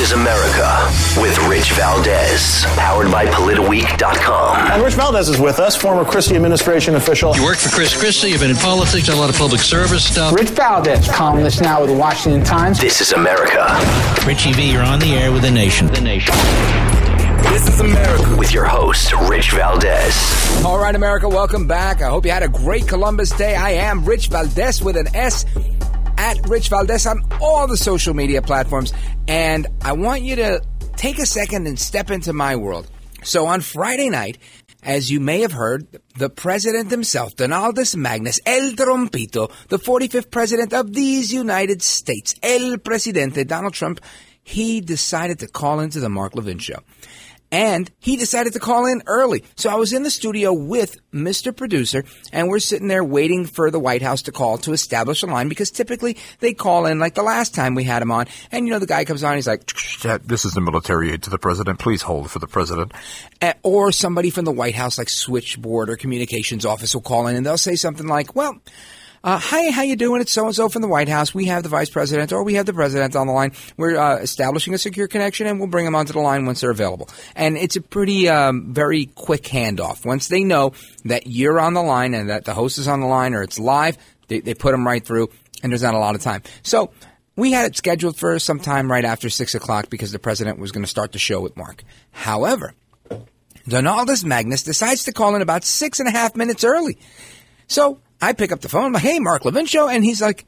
This is America with Rich Valdez, powered by PolitiWeek.com. And Rich Valdez is with us, former Christie administration official. You worked for Chris Christie, you've been in politics, done a lot of public service stuff. Rich Valdez, columnist now with the Washington Times. This is America. Richie V, you're on the air with the nation. The nation. This is America with your host, Rich Valdez. All right, America, welcome back. I hope you had a great Columbus Day. I am Rich Valdez with an S at Rich Valdez on all the social media platforms. And I want you to take a second and step into my world. So on Friday night, as you may have heard, the president himself, Donaldus Magnus, El Trompito, the 45th president of these United States, El Presidente, Donald Trump, he decided to call into the Mark Levin show. And he decided to call in early. So I was in the studio with Mr. Producer, and we're sitting there waiting for the White House to call to establish a line because typically they call in like the last time we had him on. And you know, the guy comes on, he's like, This is the military aide to the president. Please hold for the president. Or somebody from the White House, like switchboard or communications office, will call in and they'll say something like, "Well, uh, hi, how you doing? It's so and so from the White House. We have the vice president or we have the president on the line. We're uh, establishing a secure connection, and we'll bring them onto the line once they're available. And it's a pretty, um, very quick handoff. Once they know that you're on the line and that the host is on the line or it's live, they, they put them right through, and there's not a lot of time. So we had it scheduled for some time right after six o'clock because the president was going to start the show with Mark. However, Donaldus Magnus decides to call in about six and a half minutes early. So I pick up the phone, I'm like, hey, Mark Levin show, and he's like,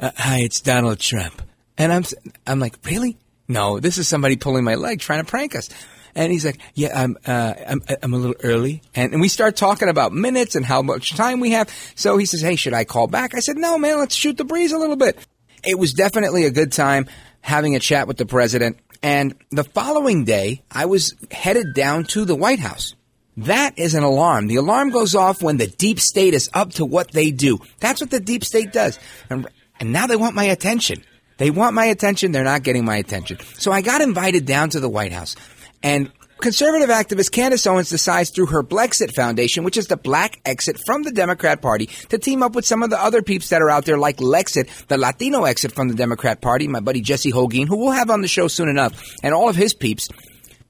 uh, hi, it's Donald Trump. And I'm, I'm like, really? No, this is somebody pulling my leg, trying to prank us. And he's like, yeah, I'm, uh, I'm, I'm a little early. And, and we start talking about minutes and how much time we have. So he says, hey, should I call back? I said, no, man, let's shoot the breeze a little bit. It was definitely a good time having a chat with the president. And the following day, I was headed down to the White House. That is an alarm. The alarm goes off when the deep state is up to what they do. That's what the deep state does. And, and now they want my attention. They want my attention. They're not getting my attention. So I got invited down to the White House. And conservative activist Candace Owens decides through her Blexit Foundation, which is the black exit from the Democrat Party, to team up with some of the other peeps that are out there like Lexit, the Latino exit from the Democrat Party, my buddy Jesse Hogan, who we'll have on the show soon enough, and all of his peeps,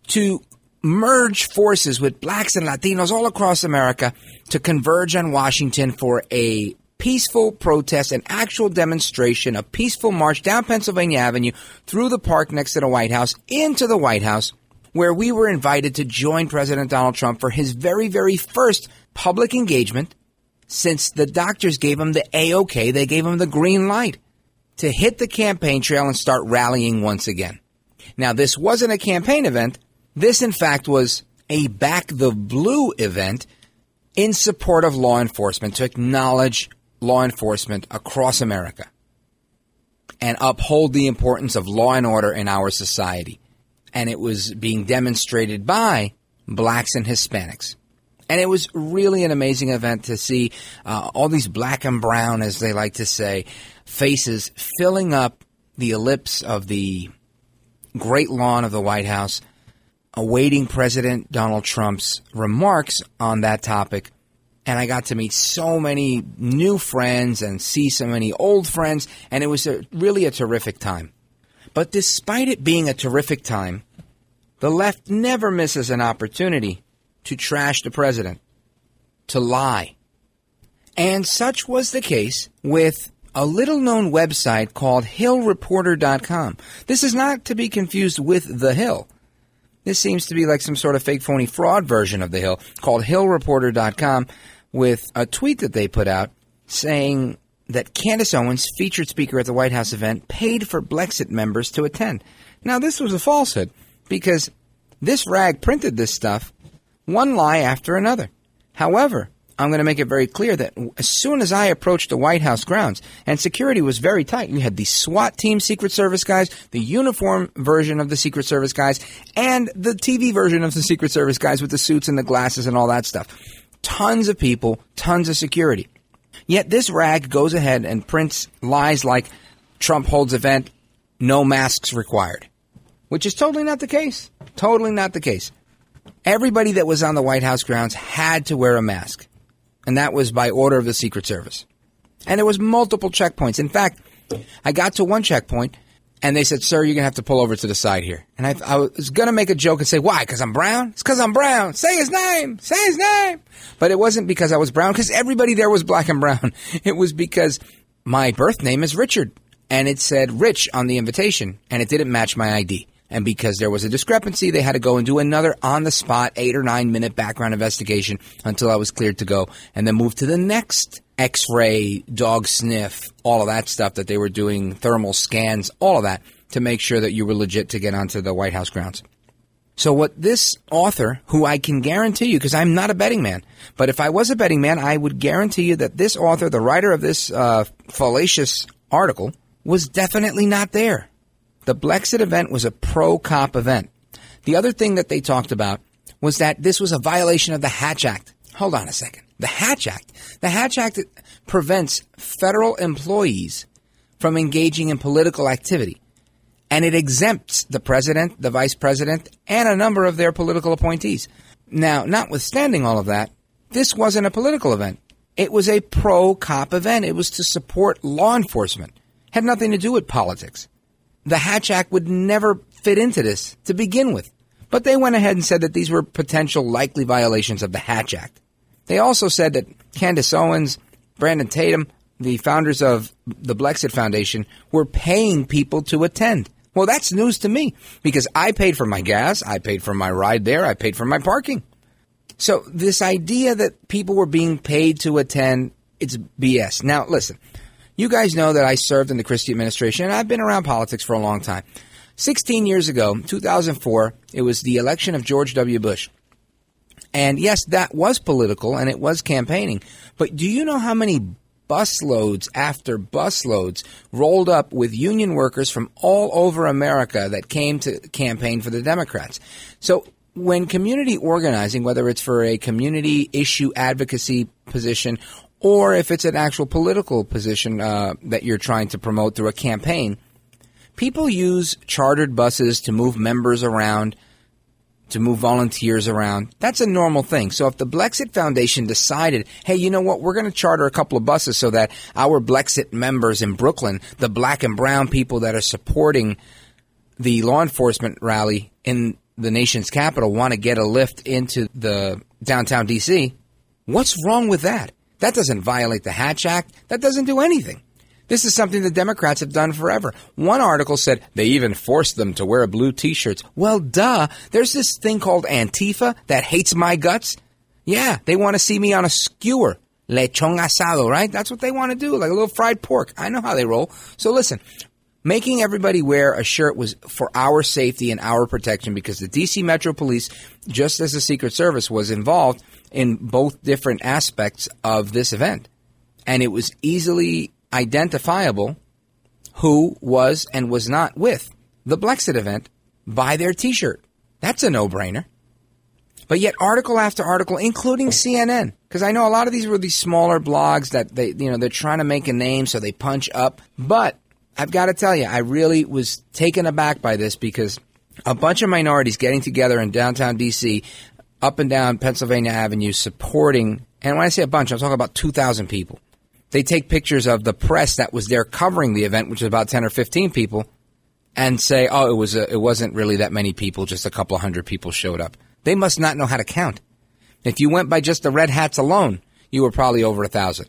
to merge forces with blacks and Latinos all across America to converge on Washington for a peaceful protest, an actual demonstration, a peaceful march down Pennsylvania Avenue through the park next to the White House into the White House, where we were invited to join President Donald Trump for his very, very first public engagement since the doctors gave him the A-OK, they gave him the green light to hit the campaign trail and start rallying once again. Now, this wasn't a campaign event. This, in fact, was a Back the Blue event in support of law enforcement to acknowledge law enforcement across America and uphold the importance of law and order in our society. And it was being demonstrated by blacks and Hispanics. And it was really an amazing event to see uh, all these black and brown, as they like to say, faces filling up the ellipse of the great lawn of the White House awaiting President Donald Trump's remarks on that topic. And I got to meet so many new friends and see so many old friends, and it was a, really a terrific time. But despite it being a terrific time, the left never misses an opportunity to trash the president, to lie. And such was the case with a little known website called HillReporter.com. This is not to be confused with The Hill. This seems to be like some sort of fake phony fraud version of The Hill called HillReporter.com with a tweet that they put out saying that Candace Owens, featured speaker at the White House event, paid for Blexit members to attend. Now, this was a falsehood because this rag printed this stuff, one lie after another. However, I'm going to make it very clear that as soon as I approached the White House grounds, and security was very tight, you had the SWAT team Secret Service guys, the uniform version of the Secret Service guys, and the TV version of the Secret Service guys with the suits and the glasses and all that stuff. Tons of people, tons of security. Yet this rag goes ahead and prints lies like Trump holds event, no masks required, which is totally not the case. Totally not the case. Everybody that was on the White House grounds had to wear a mask and that was by order of the Secret Service. And there was multiple checkpoints. In fact, I got to one checkpoint, and they said, "Sir, you're gonna have to pull over to the side here." And I, I was gonna make a joke and say, "Why? Because I'm brown? It's because I'm brown. Say his name. Say his name." But it wasn't because I was brown, because everybody there was black and brown. It was because my birth name is Richard, and it said Rich on the invitation, and it didn't match my ID. And because there was a discrepancy, they had to go and do another on the spot eight or nine minute background investigation until I was cleared to go and then move to the next x ray, dog sniff, all of that stuff that they were doing, thermal scans, all of that to make sure that you were legit to get onto the White House grounds. So what this author, who I can guarantee you, because I'm not a betting man, but if I was a betting man, I would guarantee you that this author, the writer of this uh, fallacious article, was definitely not there. The Blexit event was a pro cop event. The other thing that they talked about was that this was a violation of the Hatch Act. Hold on a second. The Hatch Act. The Hatch Act prevents federal employees from engaging in political activity. And it exempts the president, the vice president, and a number of their political appointees. Now, notwithstanding all of that, this wasn't a political event. It was a pro cop event. It was to support law enforcement. Had nothing to do with politics the Hatch Act would never fit into this to begin with. But they went ahead and said that these were potential likely violations of the Hatch Act. They also said that Candace Owens, Brandon Tatum, the founders of the Blexit Foundation, were paying people to attend. Well, that's news to me because I paid for my gas, I paid for my ride there, I paid for my parking. So this idea that people were being paid to attend, it's BS. Now, listen, you guys know that I served in the Christie administration, and I've been around politics for a long time. 16 years ago, 2004, it was the election of George W. Bush. And yes, that was political and it was campaigning. But do you know how many busloads after busloads rolled up with union workers from all over America that came to campaign for the Democrats? So when community organizing, whether it's for a community issue advocacy position or if it's an actual political position uh, that you're trying to promote through a campaign, people use chartered buses to move members around, to move volunteers around. That's a normal thing. So if the Blexit Foundation decided, hey, you know what, we're going to charter a couple of buses so that our Blexit members in Brooklyn, the black and brown people that are supporting the law enforcement rally in the nation's capital want to get a lift into the downtown DC, what's wrong with that? That doesn't violate the Hatch Act. That doesn't do anything. This is something the Democrats have done forever. One article said they even forced them to wear blue t-shirts. Well, duh. There's this thing called Antifa that hates my guts. Yeah, they want to see me on a skewer. Lechon asado, right? That's what they want to do, like a little fried pork. I know how they roll. So listen, making everybody wear a shirt was for our safety and our protection because the DC Metro Police, just as the Secret Service, was involved in both different aspects of this event. And it was easily identifiable who was and was not with the Blexit event by their t shirt. That's a no brainer. But yet, article after article, including CNN, because I know a lot of these were these smaller blogs that they, you know, they're trying to make a name, so they punch up. But I've got to tell you, I really was taken aback by this because a bunch of minorities getting together in downtown D.C up and down Pennsylvania Avenue supporting, and when I say a bunch, I'm talking about 2,000 people. They take pictures of the press that was there covering the event, which was about 10 or 15 people, and say, oh, it, was a, it wasn't really that many people, just a couple hundred people showed up. They must not know how to count. If you went by just the red hats alone, you were probably over a thousand.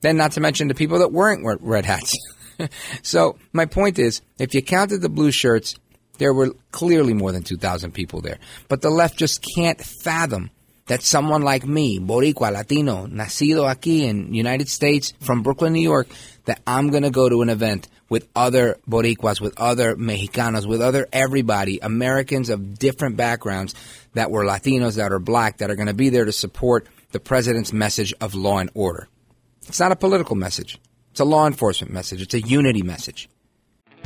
Then not to mention the people that weren't red hats. so my point is, if you counted the blue shirts, there were clearly more than 2,000 people there. But the left just can't fathom that someone like me, Boricua, Latino, nacido aquí in United States, from Brooklyn, New York, that I'm going to go to an event with other Boricuas, with other Mexicanos, with other everybody, Americans of different backgrounds that were Latinos, that are black, that are going to be there to support the president's message of law and order. It's not a political message. It's a law enforcement message. It's a unity message.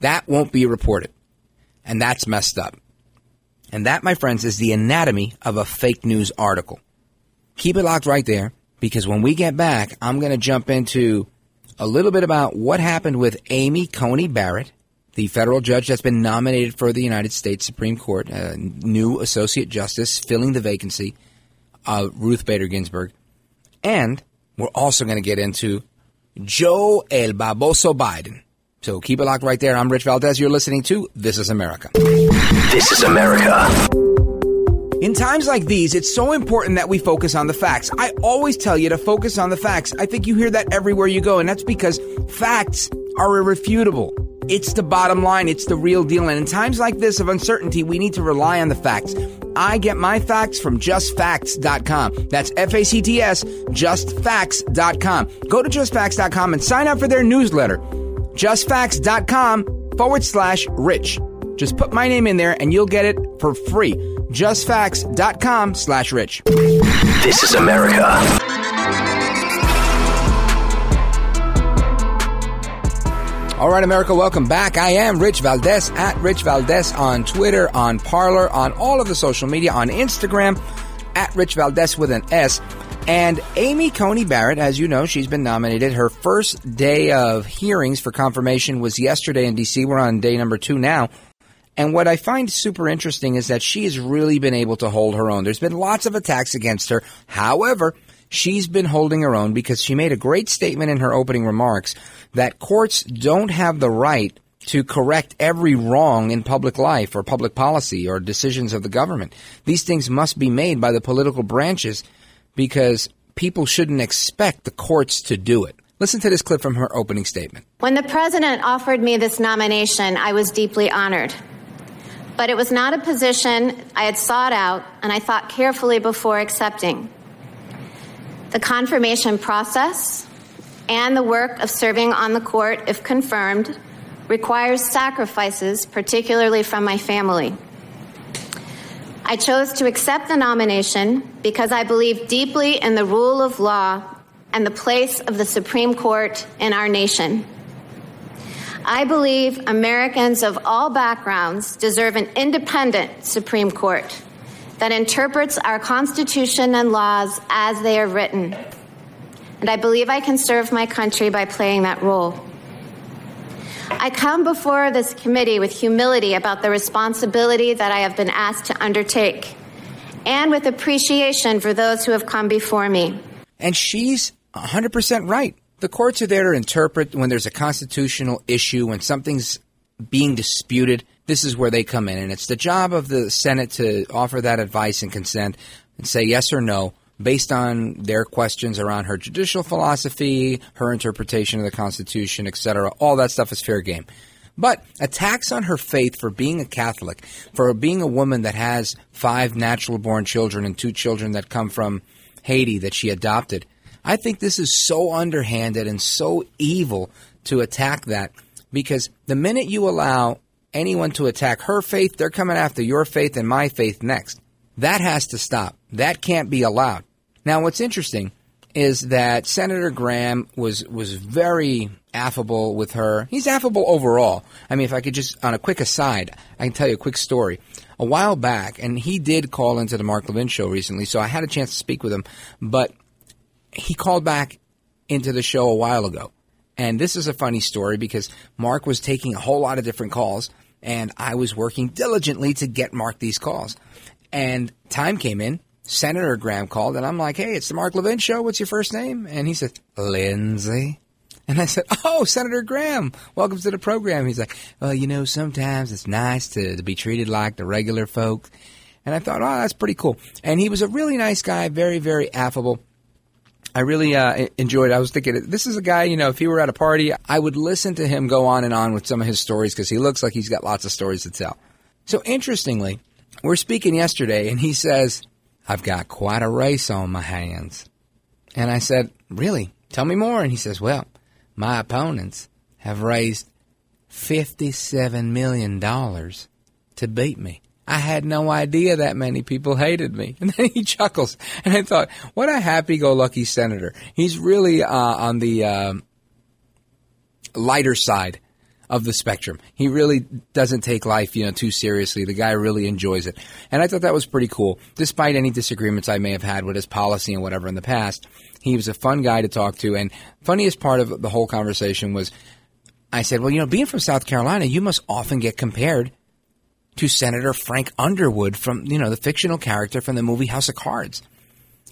That won't be reported. And that's messed up. And that, my friends, is the anatomy of a fake news article. Keep it locked right there because when we get back, I'm going to jump into a little bit about what happened with Amy Coney Barrett, the federal judge that's been nominated for the United States Supreme Court, a new associate justice filling the vacancy of Ruth Bader Ginsburg. And we're also going to get into Joe El Baboso Biden. So keep it locked right there. I'm Rich Valdez. You're listening to This is America. This is America. In times like these, it's so important that we focus on the facts. I always tell you to focus on the facts. I think you hear that everywhere you go, and that's because facts are irrefutable. It's the bottom line. It's the real deal. And in times like this of uncertainty, we need to rely on the facts. I get my facts from justfacts.com. That's F-A-C-T-S, justfacts.com. Go to justfacts.com and sign up for their newsletter. Justfacts.com forward slash rich. Just put my name in there and you'll get it for free. Justfacts.com slash rich. This is America. All right, America, welcome back. I am Rich Valdez at Rich Valdez on Twitter, on Parler, on all of the social media, on Instagram at Rich Valdez with an S. And Amy Coney Barrett, as you know, she's been nominated. Her first day of hearings for confirmation was yesterday in D.C. We're on day number two now. And what I find super interesting is that she has really been able to hold her own. There's been lots of attacks against her. However, she's been holding her own because she made a great statement in her opening remarks that courts don't have the right to correct every wrong in public life or public policy or decisions of the government. These things must be made by the political branches because people shouldn't expect the courts to do it. Listen to this clip from her opening statement. When the president offered me this nomination, I was deeply honored. But it was not a position I had sought out and I thought carefully before accepting. The confirmation process and the work of serving on the court, if confirmed, requires sacrifices, particularly from my family. I chose to accept the nomination because I believe deeply in the rule of law and the place of the Supreme Court in our nation. I believe Americans of all backgrounds deserve an independent Supreme Court that interprets our Constitution and laws as they are written. And I believe I can serve my country by playing that role. I come before this committee with humility about the responsibility that I have been asked to undertake and with appreciation for those who have come before me. And she's 100% right. The courts are there to interpret when there's a constitutional issue, when something's being disputed. This is where they come in. And it's the job of the Senate to offer that advice and consent and say yes or no based on their questions around her judicial philosophy, her interpretation of the Constitution, etc. All that stuff is fair game. But attacks on her faith for being a Catholic, for being a woman that has five natural born children and two children that come from Haiti that she adopted, I think this is so underhanded and so evil to attack that because the minute you allow anyone to attack her faith, they're coming after your faith and my faith next. That has to stop. That can't be allowed. Now, what's interesting is that Senator Graham was was very affable with her. He's affable overall. I mean, if I could just on a quick aside, I can tell you a quick story. A while back, and he did call into the Mark Levin show recently, so I had a chance to speak with him. But he called back into the show a while ago, and this is a funny story because Mark was taking a whole lot of different calls, and I was working diligently to get Mark these calls. And time came in, Senator Graham called, and I'm like, hey, it's the Mark Levin show. What's your first name? And he said, Lindsey. And I said, oh, Senator Graham, welcome to the program. He's like, well, you know, sometimes it's nice to, to be treated like the regular folk. And I thought, oh, that's pretty cool. And he was a really nice guy, very, very affable. I really uh, enjoyed. It. I was thinking, this is a guy. You know, if he were at a party, I would listen to him go on and on with some of his stories because he looks like he's got lots of stories to tell. So interestingly, we're speaking yesterday, and he says, "I've got quite a race on my hands." And I said, "Really? Tell me more." And he says, "Well, my opponents have raised fifty-seven million dollars to beat me." I had no idea that many people hated me. And then he chuckles. And I thought, what a happy go lucky senator. He's really uh, on the uh, lighter side of the spectrum. He really doesn't take life, you know, too seriously. The guy really enjoys it. And I thought that was pretty cool. Despite any disagreements I may have had with his policy and whatever in the past, he was a fun guy to talk to. And funniest part of the whole conversation was I said, well, you know, being from South Carolina, you must often get compared to Senator Frank Underwood from, you know, the fictional character from the movie House of Cards.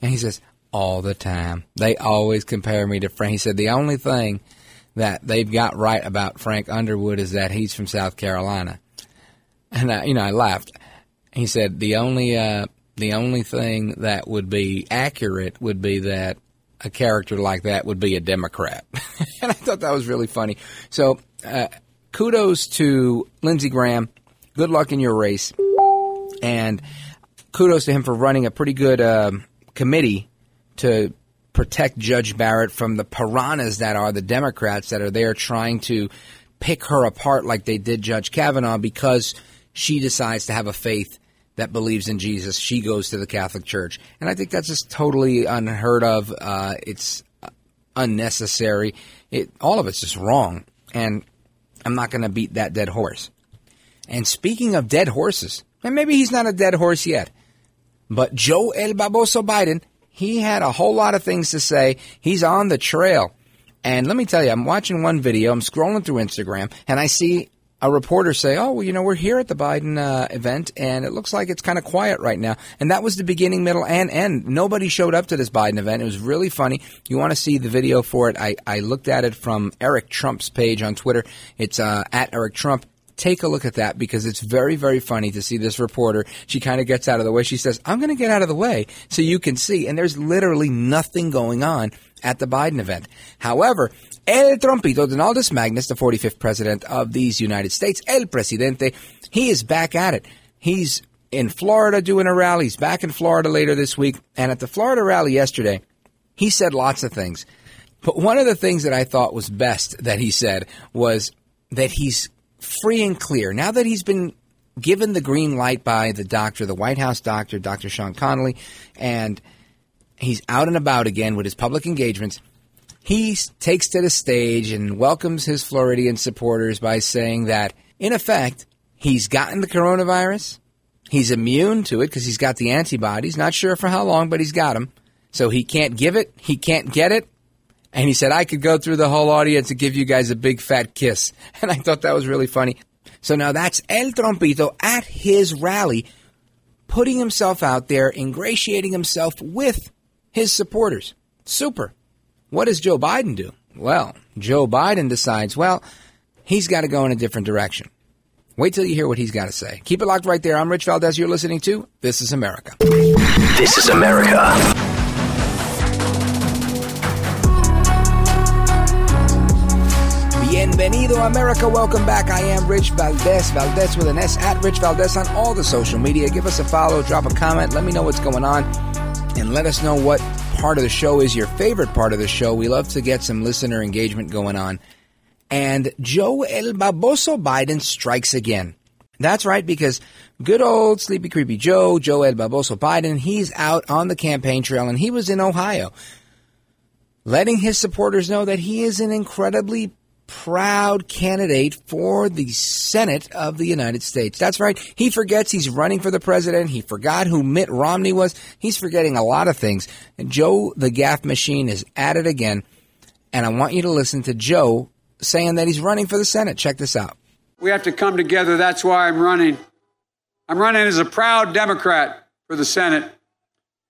And he says, all the time. They always compare me to Frank. He said, the only thing that they've got right about Frank Underwood is that he's from South Carolina. And, I, you know, I laughed. He said, the only, uh, the only thing that would be accurate would be that a character like that would be a Democrat. and I thought that was really funny. So, uh, kudos to Lindsey Graham good luck in your race. And kudos to him for running a pretty good uh, committee to protect Judge Barrett from the piranhas that are the Democrats that are there trying to pick her apart like they did Judge Kavanaugh because she decides to have a faith that believes in Jesus. She goes to the Catholic Church. And I think that's just totally unheard of. Uh, it's unnecessary. It, all of it's just wrong. And I'm not going to beat that dead horse. And speaking of dead horses, and maybe he's not a dead horse yet, but Joe El Baboso Biden, he had a whole lot of things to say. He's on the trail. And let me tell you, I'm watching one video, I'm scrolling through Instagram, and I see a reporter say, "Oh, well, you know, we're here at the Biden uh, event, and it looks like it's kind of quiet right now." And that was the beginning, middle, and end. Nobody showed up to this Biden event. It was really funny. You want to see the video for it? I, I looked at it from Eric Trump's page on Twitter. It's uh, at Eric Trump take a look at that because it's very, very funny to see this reporter. She kind of gets out of the way. She says, I'm going to get out of the way so you can see. And there's literally nothing going on at the Biden event. However, El Trompito, Donaldus Magnus, the 45th president of these United States, El Presidente, he is back at it. He's in Florida doing a rally. He's back in Florida later this week. And at the Florida rally yesterday, he said lots of things. But one of the things that I thought was best that he said was that he's free and clear. Now that he's been given the green light by the doctor, the White House doctor, Dr. Sean Conley, and he's out and about again with his public engagements, he takes to the stage and welcomes his Floridian supporters by saying that, in effect, he's gotten the coronavirus. He's immune to it because he's got the antibodies. Not sure for how long, but he's got them. So he can't give it, he can't get it, and he said, I could go through the whole audience and give you guys a big fat kiss. And I thought that was really funny. So now that's El Trompito at his rally, putting himself out there, ingratiating himself with his supporters. Super. What does Joe Biden do? Well, Joe Biden decides, well, he's got to go in a different direction. Wait till you hear what he's got to say. Keep it locked right there. I'm Rich Valdez. You're listening to This is America. This is America. Bienvenido, America. Welcome back. I am Rich Valdez. Valdez with an S at Rich Valdez on all the social media. Give us a follow, drop a comment, let me know what's going on, and let us know what part of the show is your favorite part of the show. We love to get some listener engagement going on. And Joe El Baboso Biden strikes again. That's right, because good old Sleepy Creepy Joe, Joe El Baboso Biden, he's out on the campaign trail and he was in Ohio, letting his supporters know that he is an incredibly proud candidate for the Senate of the United States. That's right. He forgets he's running for the president. He forgot who Mitt Romney was. He's forgetting a lot of things. And Joe, the gaffe machine, is at it again. And I want you to listen to Joe saying that he's running for the Senate. Check this out. We have to come together. That's why I'm running. I'm running as a proud Democrat for the Senate.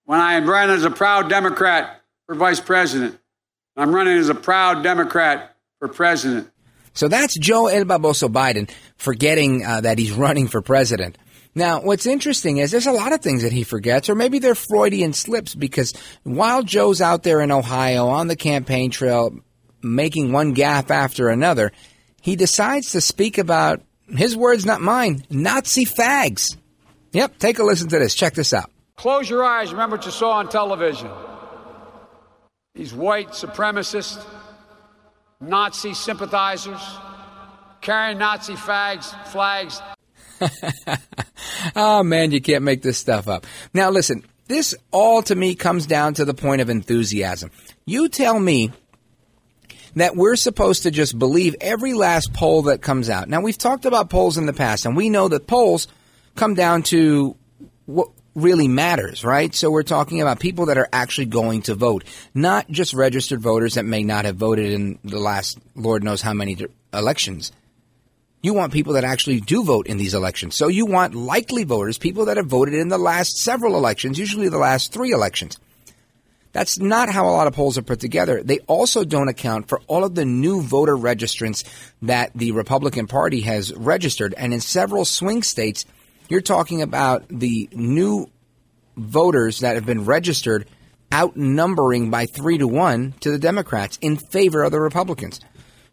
When I am running as a proud Democrat for vice president, I'm running as a proud Democrat for president. So that's Joe El Baboso Biden forgetting uh, that he's running for president. Now, what's interesting is there's a lot of things that he forgets, or maybe they're Freudian slips, because while Joe's out there in Ohio on the campaign trail making one gaffe after another, he decides to speak about his words, not mine, Nazi fags. Yep, take a listen to this. Check this out. Close your eyes. Remember what you saw on television. These white supremacists, Nazi sympathizers, carrying Nazi fags, flags. oh man, you can't make this stuff up. Now listen, this all to me comes down to the point of enthusiasm. You tell me that we're supposed to just believe every last poll that comes out. Now we've talked about polls in the past and we know that polls come down to what really matters, right? So we're talking about people that are actually going to vote, not just registered voters that may not have voted in the last Lord knows how many elections. You want people that actually do vote in these elections. So you want likely voters, people that have voted in the last several elections, usually the last three elections. That's not how a lot of polls are put together. They also don't account for all of the new voter registrants that the Republican Party has registered. And in several swing states, you're talking about the new voters that have been registered outnumbering by three to one to the Democrats in favor of the Republicans.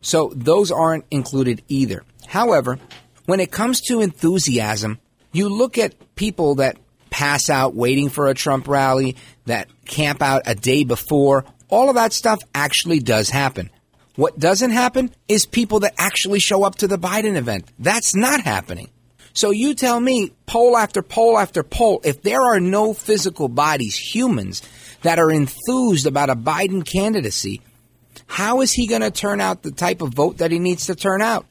So those aren't included either. However, when it comes to enthusiasm, you look at people that pass out waiting for a Trump rally, that camp out a day before. All of that stuff actually does happen. What doesn't happen is people that actually show up to the Biden event. That's not happening. So you tell me, poll after poll after poll, if there are no physical bodies, humans, that are enthused about a Biden candidacy, how is he going to turn out the type of vote that he needs to turn out?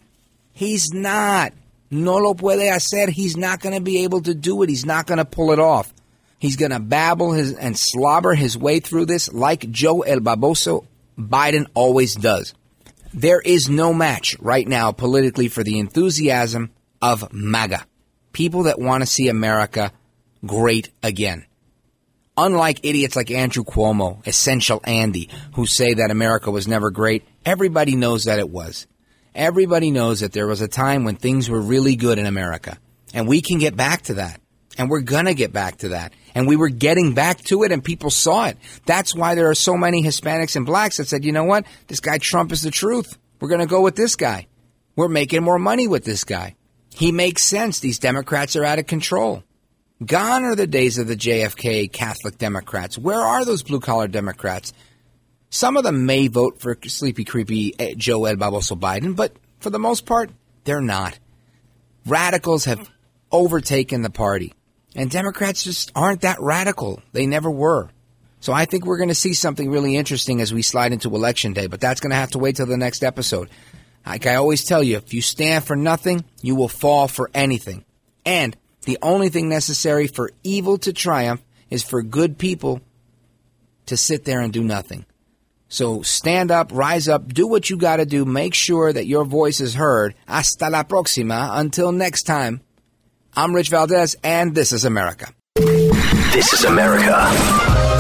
He's not. No lo puede hacer. He's not going to be able to do it. He's not going to pull it off. He's going to babble his and slobber his way through this like Joe El Baboso Biden always does. There is no match right now politically for the enthusiasm of MAGA, people that want to see America great again. Unlike idiots like Andrew Cuomo, Essential Andy, who say that America was never great, everybody knows that it was. Everybody knows that there was a time when things were really good in America. And we can get back to that. And we're going to get back to that. And we were getting back to it and people saw it. That's why there are so many Hispanics and blacks that said, you know what? This guy Trump is the truth. We're going to go with this guy. We're making more money with this guy. He makes sense. These Democrats are out of control. Gone are the days of the JFK Catholic Democrats. Where are those blue collar Democrats? Some of them may vote for sleepy, creepy eh, Joe El Baboso Biden, but for the most part, they're not. Radicals have overtaken the party. And Democrats just aren't that radical. They never were. So I think we're going to see something really interesting as we slide into election day, but that's going to have to wait till the next episode. Like I always tell you, if you stand for nothing, you will fall for anything. And the only thing necessary for evil to triumph is for good people to sit there and do nothing. So stand up, rise up, do what you got to do. Make sure that your voice is heard. Hasta la próxima. Until next time, I'm Rich Valdez, and this is America. This is America.